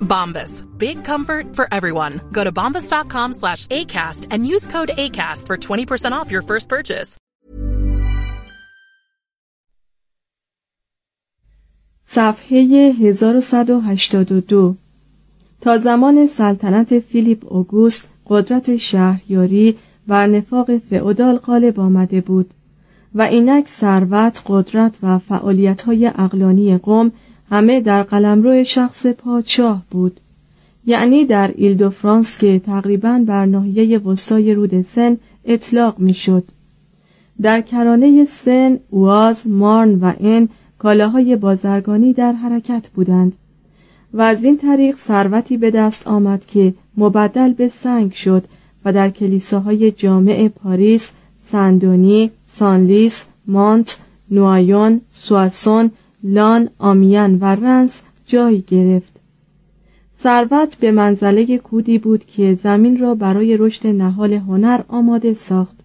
Bombas. Big comfort for everyone. Go to bombas.com slash ACAST and use code ACAST for 20% off your first purchase. صفحه 1182 تا زمان سلطنت فیلیپ اوگوست قدرت شهریاری بر نفاق فئودال غالب آمده بود و اینک ثروت قدرت و فعالیت‌های اقلانی قوم همه در قلمرو شخص پادشاه بود. یعنی در ایل دو فرانس که تقریبا بر ناحیه وسطای رود سن اطلاق می‌شد. در کرانه سن، واز، مارن و ان کالاهای بازرگانی در حرکت بودند و از این طریق ثروتی به دست آمد که مبدل به سنگ شد و در کلیساهای جامع پاریس، سندونی، سانلیس، مانت، نوایون، سواسون، لان، آمیان و رنس جای گرفت. ثروت به منزله کودی بود که زمین را برای رشد نهال هنر آماده ساخت.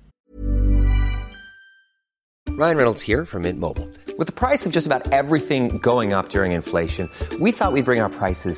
Ryan Reynolds here from Mint Mobile. With the price of just about everything going up during inflation, we thought we'd bring our prices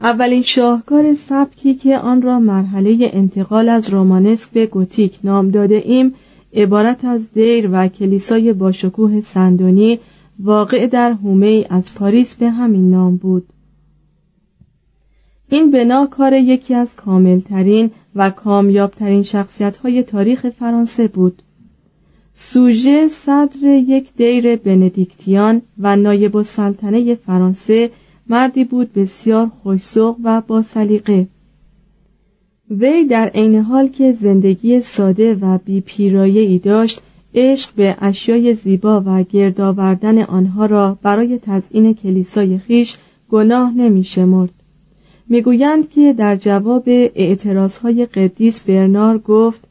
اولین شاهکار سبکی که آن را مرحله انتقال از رومانسک به گوتیک نام داده ایم عبارت از دیر و کلیسای باشکوه سندونی واقع در هومه از پاریس به همین نام بود. این بنا کار یکی از کاملترین و کامیابترین شخصیت های تاریخ فرانسه بود. سوژه صدر یک دیر بندیکتیان و نایب السلطنه فرانسه مردی بود بسیار خوشسوق و با سلیقه وی در عین حال که زندگی ساده و بی ای داشت عشق به اشیای زیبا و گرد آوردن آنها را برای تزئین کلیسای خیش گناه نمی شمرد. می‌گویند که در جواب اعتراضهای قدیس برنار گفت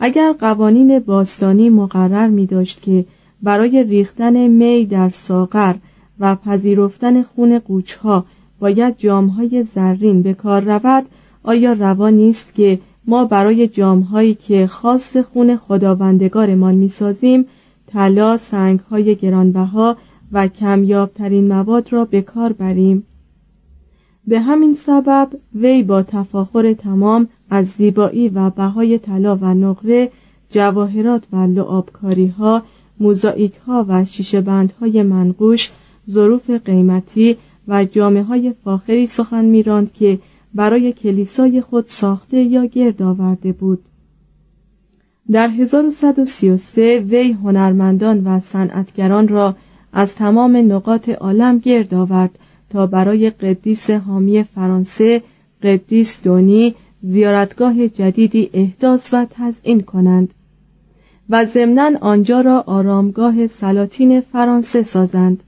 اگر قوانین باستانی مقرر می داشت که برای ریختن می در ساغر و پذیرفتن خون قوچها باید جامهای زرین به کار رود. آیا روا نیست که ما برای جامهایی که خاص خون خداوندگارمان می‌سازیم طلا سنگهای گرانبها و کمیابترین مواد را به کار بریم؟ به همین سبب وی با تفاخر تمام از زیبایی و بهای طلا و نقره جواهرات و لعابکاری ها و شیشه بندهای منقوش ظروف قیمتی و جامعه های فاخری سخن میراند که برای کلیسای خود ساخته یا گرد آورده بود. در 1133 وی هنرمندان و صنعتگران را از تمام نقاط عالم گرد آورد تا برای قدیس حامی فرانسه قدیس دونی زیارتگاه جدیدی احداث و تزئین کنند و ضمنا آنجا را آرامگاه سلاطین فرانسه سازند.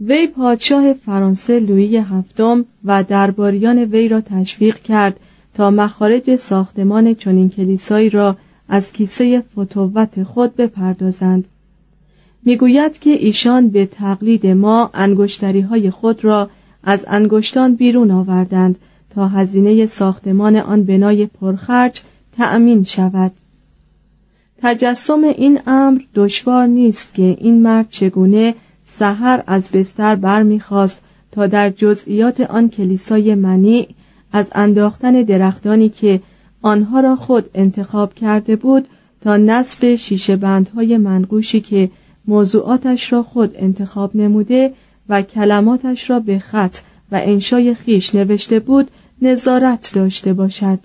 وی پادشاه فرانسه لویی هفتم و درباریان وی را تشویق کرد تا مخارج ساختمان چنین کلیسایی را از کیسه فتوت خود بپردازند. می‌گوید که ایشان به تقلید ما انگشتری های خود را از انگشتان بیرون آوردند تا هزینه ساختمان آن بنای پرخرج تأمین شود. تجسم این امر دشوار نیست که این مرد چگونه سحر از بستر برمیخواست تا در جزئیات آن کلیسای منی از انداختن درختانی که آنها را خود انتخاب کرده بود تا نصب شیشه بندهای منقوشی که موضوعاتش را خود انتخاب نموده و کلماتش را به خط و انشای خیش نوشته بود نظارت داشته باشد.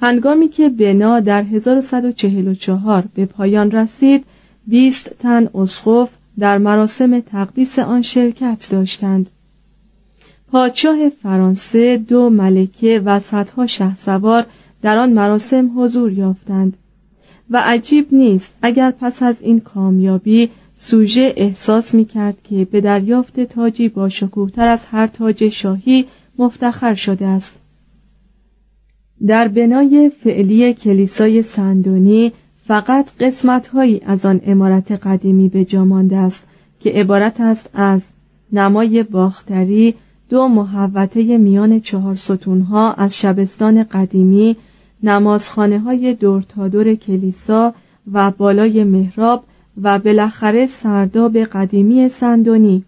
هنگامی که بنا در 1144 به پایان رسید 20 تن اسقف در مراسم تقدیس آن شرکت داشتند. پادشاه فرانسه دو ملکه و صدها شهسوار در آن مراسم حضور یافتند. و عجیب نیست اگر پس از این کامیابی سوژه احساس می کرد که به دریافت تاجی با شکوهتر از هر تاج شاهی مفتخر شده است. در بنای فعلی کلیسای سندونی فقط قسمتهایی از آن امارت قدیمی به جا مانده است که عبارت است از نمای باختری دو محوطه میان چهار ستونها از شبستان قدیمی نمازخانه های دور تا دور کلیسا و بالای محراب و بالاخره سرداب قدیمی سندونی.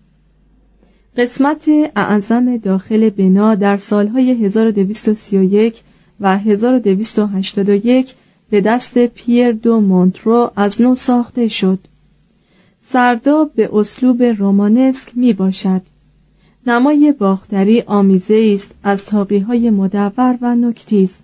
قسمت اعظم داخل بنا در سالهای 1231 و 1281 به دست پیر دو مونترو از نو ساخته شد. سرداب به اسلوب رومانسک می باشد. نمای باختری آمیزه است از های مدور و نکتیز.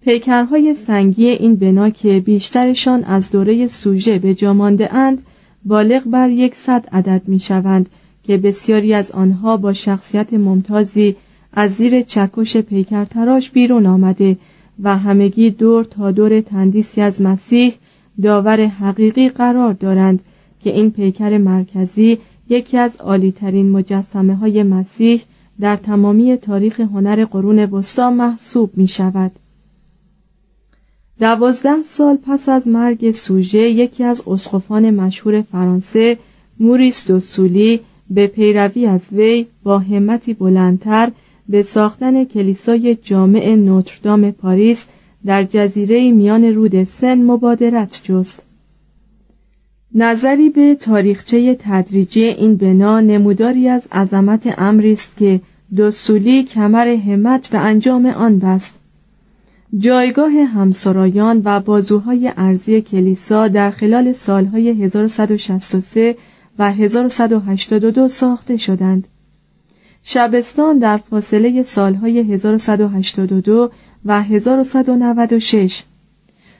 پیکرهای سنگی این بنا که بیشترشان از دوره سوژه به جا اند بالغ بر یکصد عدد می شوند که بسیاری از آنها با شخصیت ممتازی از زیر چکش پیکرتراش بیرون آمده و همگی دور تا دور تندیسی از مسیح داور حقیقی قرار دارند که این پیکر مرکزی یکی از عالیترین مجسمه های مسیح در تمامی تاریخ هنر قرون وسطا محسوب می شود. دوازده سال پس از مرگ سوژه یکی از اسقفان مشهور فرانسه موریس دوسولی به پیروی از وی با همتی بلندتر به ساختن کلیسای جامع نوتردام پاریس در جزیره میان رود سن مبادرت جست. نظری به تاریخچه تدریجی این بنا نموداری از عظمت امری است که دوسولی کمر همت به انجام آن بست. جایگاه همسرایان و بازوهای ارزی کلیسا در خلال سالهای 1163 و 1182 ساخته شدند. شبستان در فاصله سالهای 1182 و 1196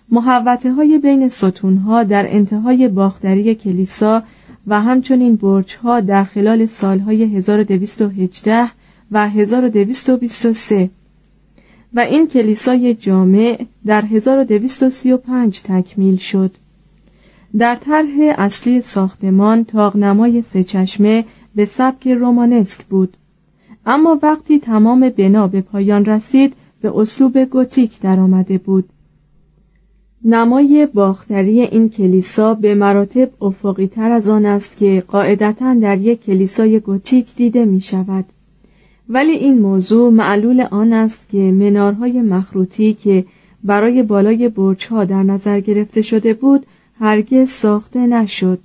محوطه های بین ستونها در انتهای باختری کلیسا و همچنین برج ها در خلال سالهای 1218 و 1223 و این کلیسای جامع در 1235 تکمیل شد. در طرح اصلی ساختمان تاغنمای سه چشمه به سبک رومانسک بود. اما وقتی تمام بنا به پایان رسید به اسلوب گوتیک درآمده بود. نمای باختری این کلیسا به مراتب افقی تر از آن است که قاعدتا در یک کلیسای گوتیک دیده می شود ولی این موضوع معلول آن است که منارهای مخروطی که برای بالای برجها در نظر گرفته شده بود هرگز ساخته نشد.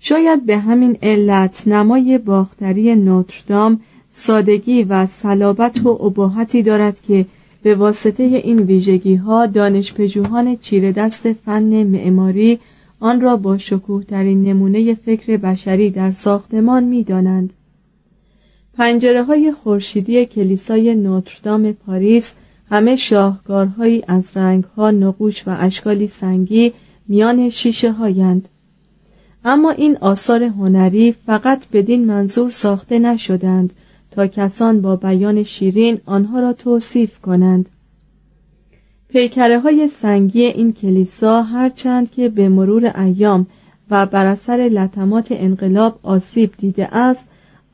شاید به همین علت نمای باختری نوتردام سادگی و صلابت و اباحتی دارد که به واسطه این ویژگی ها دانشپژوهان چیره دست فن معماری آن را با شکوه ترین نمونه فکر بشری در ساختمان می دانند. پنجره های خورشیدی کلیسای نوتردام پاریس همه شاهکارهایی از رنگها نقوش و اشکالی سنگی میان شیشه هایند. اما این آثار هنری فقط بدین منظور ساخته نشدند تا کسان با بیان شیرین آنها را توصیف کنند پیکره های سنگی این کلیسا هرچند که به مرور ایام و بر اثر لطمات انقلاب آسیب دیده است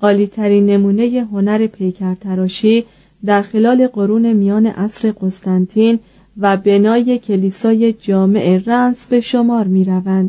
عالیترین نمونه هنر پیکرتراشی در خلال قرون میان عصر قسطنطین و بنای کلیسای جامع رنس به شمار می روند.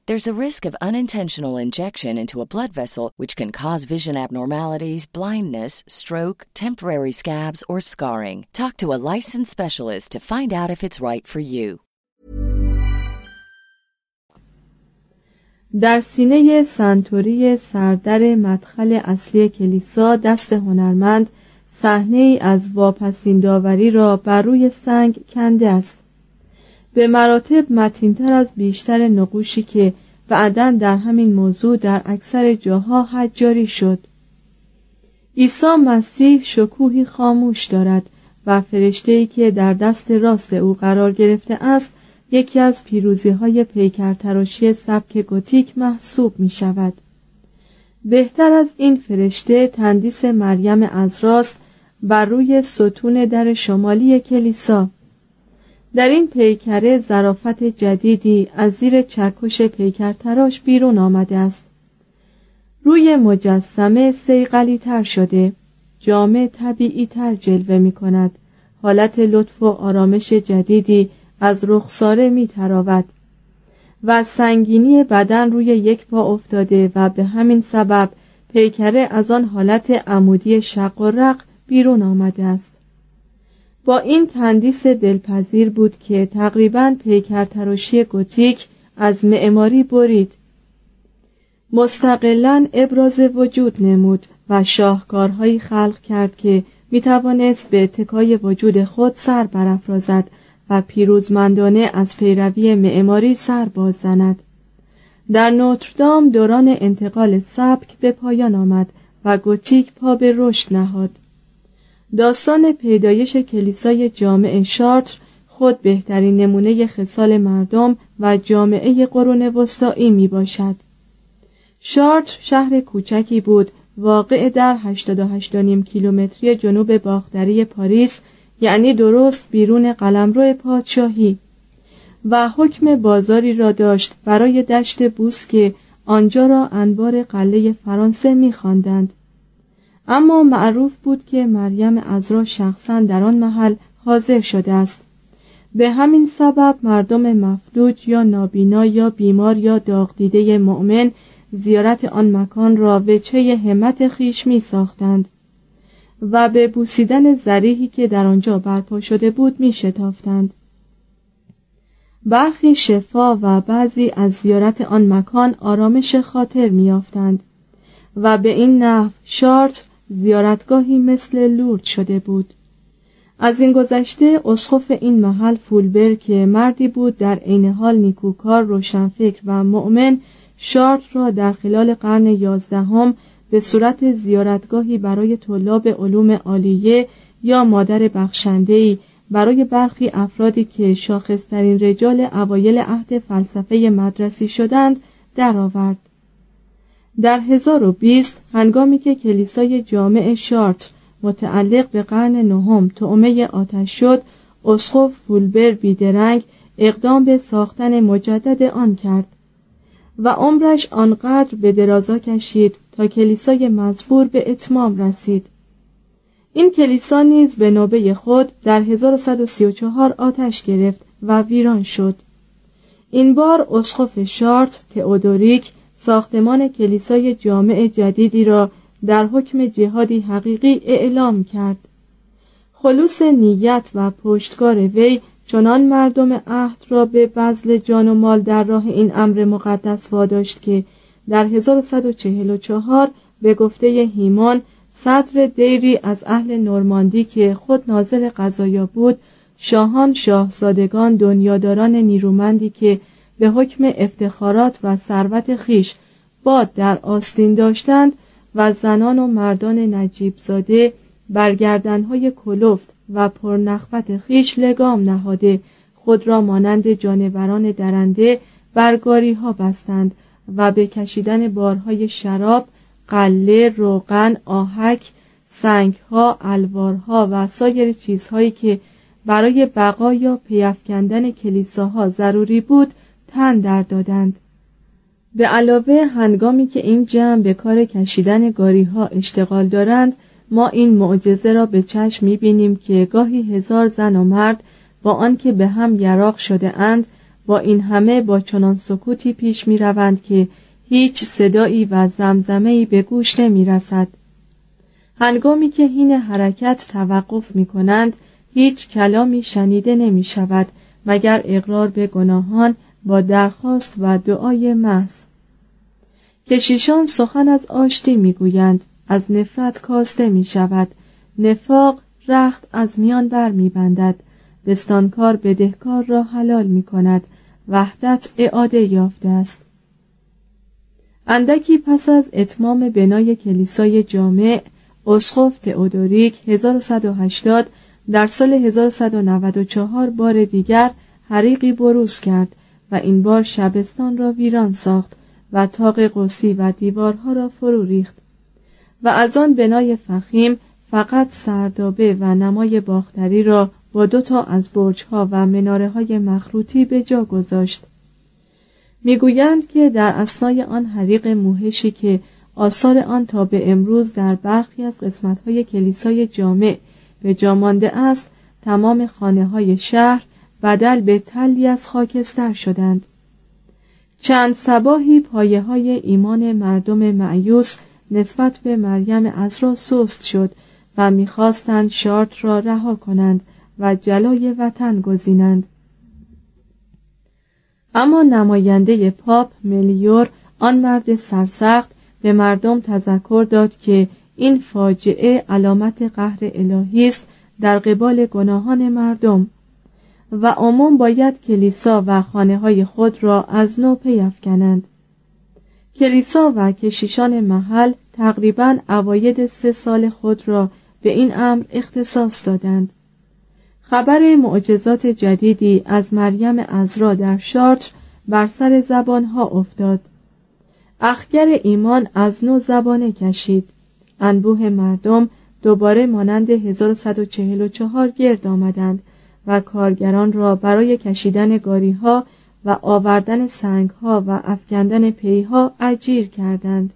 There's a risk of unintentional injection into a blood vessel, which can cause vision abnormalities, blindness, stroke, temporary scabs, or scarring. Talk to a licensed specialist to find out if it's right for you. در سینه سنتوری سردر مدخل اصلی کلیسا دست هنرمند صحنه ای از واپسین داوری را بر روی سنگ کنده است به مراتب متینتر از بیشتر نقوشی که بعدا در همین موضوع در اکثر جاها حجاری شد. عیسی مسیح شکوهی خاموش دارد و فرشته‌ای که در دست راست او قرار گرفته است یکی از پیروزی های پیکرتراشی سبک گوتیک محسوب می شود بهتر از این فرشته تندیس مریم از راست بر روی ستون در شمالی کلیسا در این پیکره ظرافت جدیدی از زیر چکش پیکرتراش بیرون آمده است. روی مجسمه سیقلی تر شده. جامع طبیعی تر جلوه می کند حالت لطف و آرامش جدیدی از رخساره می تراود و سنگینی بدن روی یک پا افتاده و به همین سبب پیکره از آن حالت عمودی شق و رق بیرون آمده است. با این تندیس دلپذیر بود که تقریبا پیکرتراشی گوتیک از معماری برید. مستقلا ابراز وجود نمود و شاهکارهایی خلق کرد که می توانست به اتکای وجود خود سر برافرازد و پیروزمندانه از پیروی معماری سر باز زند. در نوتردام دوران انتقال سبک به پایان آمد و گوتیک پا به رشد نهاد. داستان پیدایش کلیسای جامع شارتر خود بهترین نمونه خصال مردم و جامعه قرون وسطایی می باشد. شارتر شهر کوچکی بود واقع در 88 کیلومتری جنوب باختری پاریس یعنی درست بیرون قلمرو پادشاهی و حکم بازاری را داشت برای دشت بوس که آنجا را انبار قله فرانسه می‌خواندند. اما معروف بود که مریم ازرا شخصا در آن محل حاضر شده است به همین سبب مردم مفلوج یا نابینا یا بیمار یا داغ دیده مؤمن زیارت آن مکان را وچه همت خیش می ساختند و به بوسیدن زریحی که در آنجا برپا شده بود می شتافتند. برخی شفا و بعضی از زیارت آن مکان آرامش خاطر میافتند و به این نحو شارت زیارتگاهی مثل لورد شده بود از این گذشته اسقف این محل فولبر که مردی بود در عین حال نیکوکار روشنفکر و مؤمن شارت را در خلال قرن یازدهم به صورت زیارتگاهی برای طلاب علوم عالیه یا مادر بخشندهی برای برخی افرادی که شاخصترین رجال اوایل عهد فلسفه مدرسی شدند درآورد. در 1020 هنگامی که کلیسای جامع شارتر متعلق به قرن نهم تومه آتش شد اسقف فولبر بیدرنگ اقدام به ساختن مجدد آن کرد و عمرش آنقدر به درازا کشید تا کلیسای مزبور به اتمام رسید. این کلیسا نیز به نوبه خود در 1134 آتش گرفت و ویران شد. این بار اسقف شارت تئودوریک ساختمان کلیسای جامع جدیدی را در حکم جهادی حقیقی اعلام کرد. خلوص نیت و پشتکار وی چنان مردم عهد را به بذل جان و مال در راه این امر مقدس واداشت که در 1144 به گفته هیمان صدر دیری از اهل نورماندی که خود ناظر قضایا بود شاهان شاهزادگان دنیاداران نیرومندی که به حکم افتخارات و ثروت خیش باد در آستین داشتند و زنان و مردان نجیب زاده برگردنهای کلفت و پرنخوت خیش لگام نهاده خود را مانند جانوران درنده برگاری ها بستند و به کشیدن بارهای شراب قله روغن آهک سنگها الوارها و سایر چیزهایی که برای بقا یا پیافکندن کلیساها ضروری بود تن در دادند به علاوه هنگامی که این جمع به کار کشیدن گاری ها اشتغال دارند ما این معجزه را به چشم می بینیم که گاهی هزار زن و مرد با آنکه به هم یراق شده اند با این همه با چنان سکوتی پیش می روند که هیچ صدایی و زمزمهی به گوش نمی رسد. هنگامی که هین حرکت توقف می کنند هیچ کلامی شنیده نمی شود مگر اقرار به گناهان با درخواست و دعای محض. کشیشان سخن از آشتی می‌گویند از نفرت کاسته می شود نفاق رخت از میان بر می بندد بستانکار بدهکار را حلال می کند وحدت اعاده یافته است. اندکی پس از اتمام بنای کلیسای جامع اسقف تئودوریک 1180 در سال 1194 بار دیگر حریقی بروز کرد. و این بار شبستان را ویران ساخت و تاق قوسی و دیوارها را فرو ریخت. و از آن بنای فخیم فقط سردابه و نمای باختری را با دو تا از برجها و مناره های مخروطی به جا گذاشت. می‌گویند که در اسنای آن حریق موهشی که آثار آن تا به امروز در برخی از قسمتهای کلیسای جامع به جا مانده است تمام خانه های شهر بدل به تلی از خاکستر شدند. چند سباهی پایه های ایمان مردم معیوس نسبت به مریم را سست شد و می‌خواستند شارت را رها کنند و جلای وطن گزینند. اما نماینده پاپ ملیور آن مرد سرسخت به مردم تذکر داد که این فاجعه علامت قهر الهی است در قبال گناهان مردم. و عموم باید کلیسا و خانه های خود را از نو پیافکنند کلیسا و کشیشان محل تقریبا اواید سه سال خود را به این امر اختصاص دادند. خبر معجزات جدیدی از مریم ازرا در شارتر بر سر زبانها افتاد. اخگر ایمان از نو زبانه کشید انبوه مردم دوباره مانند 1144 گرد آمدند و کارگران را برای کشیدن گاری ها و آوردن سنگ ها و افکندن پیها اجیر کردند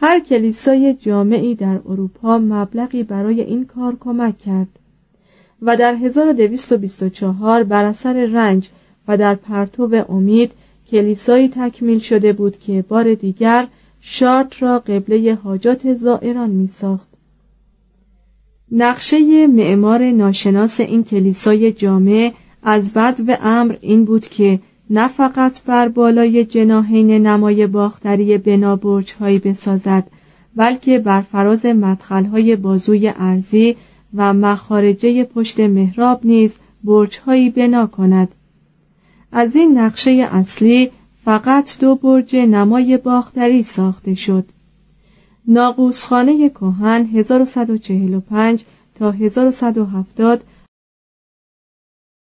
هر کلیسای جامعی در اروپا مبلغی برای این کار کمک کرد و در 1224 بر اثر رنج و در پرتو امید کلیسایی تکمیل شده بود که بار دیگر شارت را قبله حاجات زائران می ساخت. نقشه معمار ناشناس این کلیسای جامع از بد و امر این بود که نه فقط بر بالای جناهین نمای باختری بنا هایی بسازد بلکه بر فراز های بازوی ارزی و مخارجه پشت محراب نیز هایی بنا کند. از این نقشه اصلی فقط دو برج نمای باختری ساخته شد. ناقوسخانه کهن 1145 تا 1170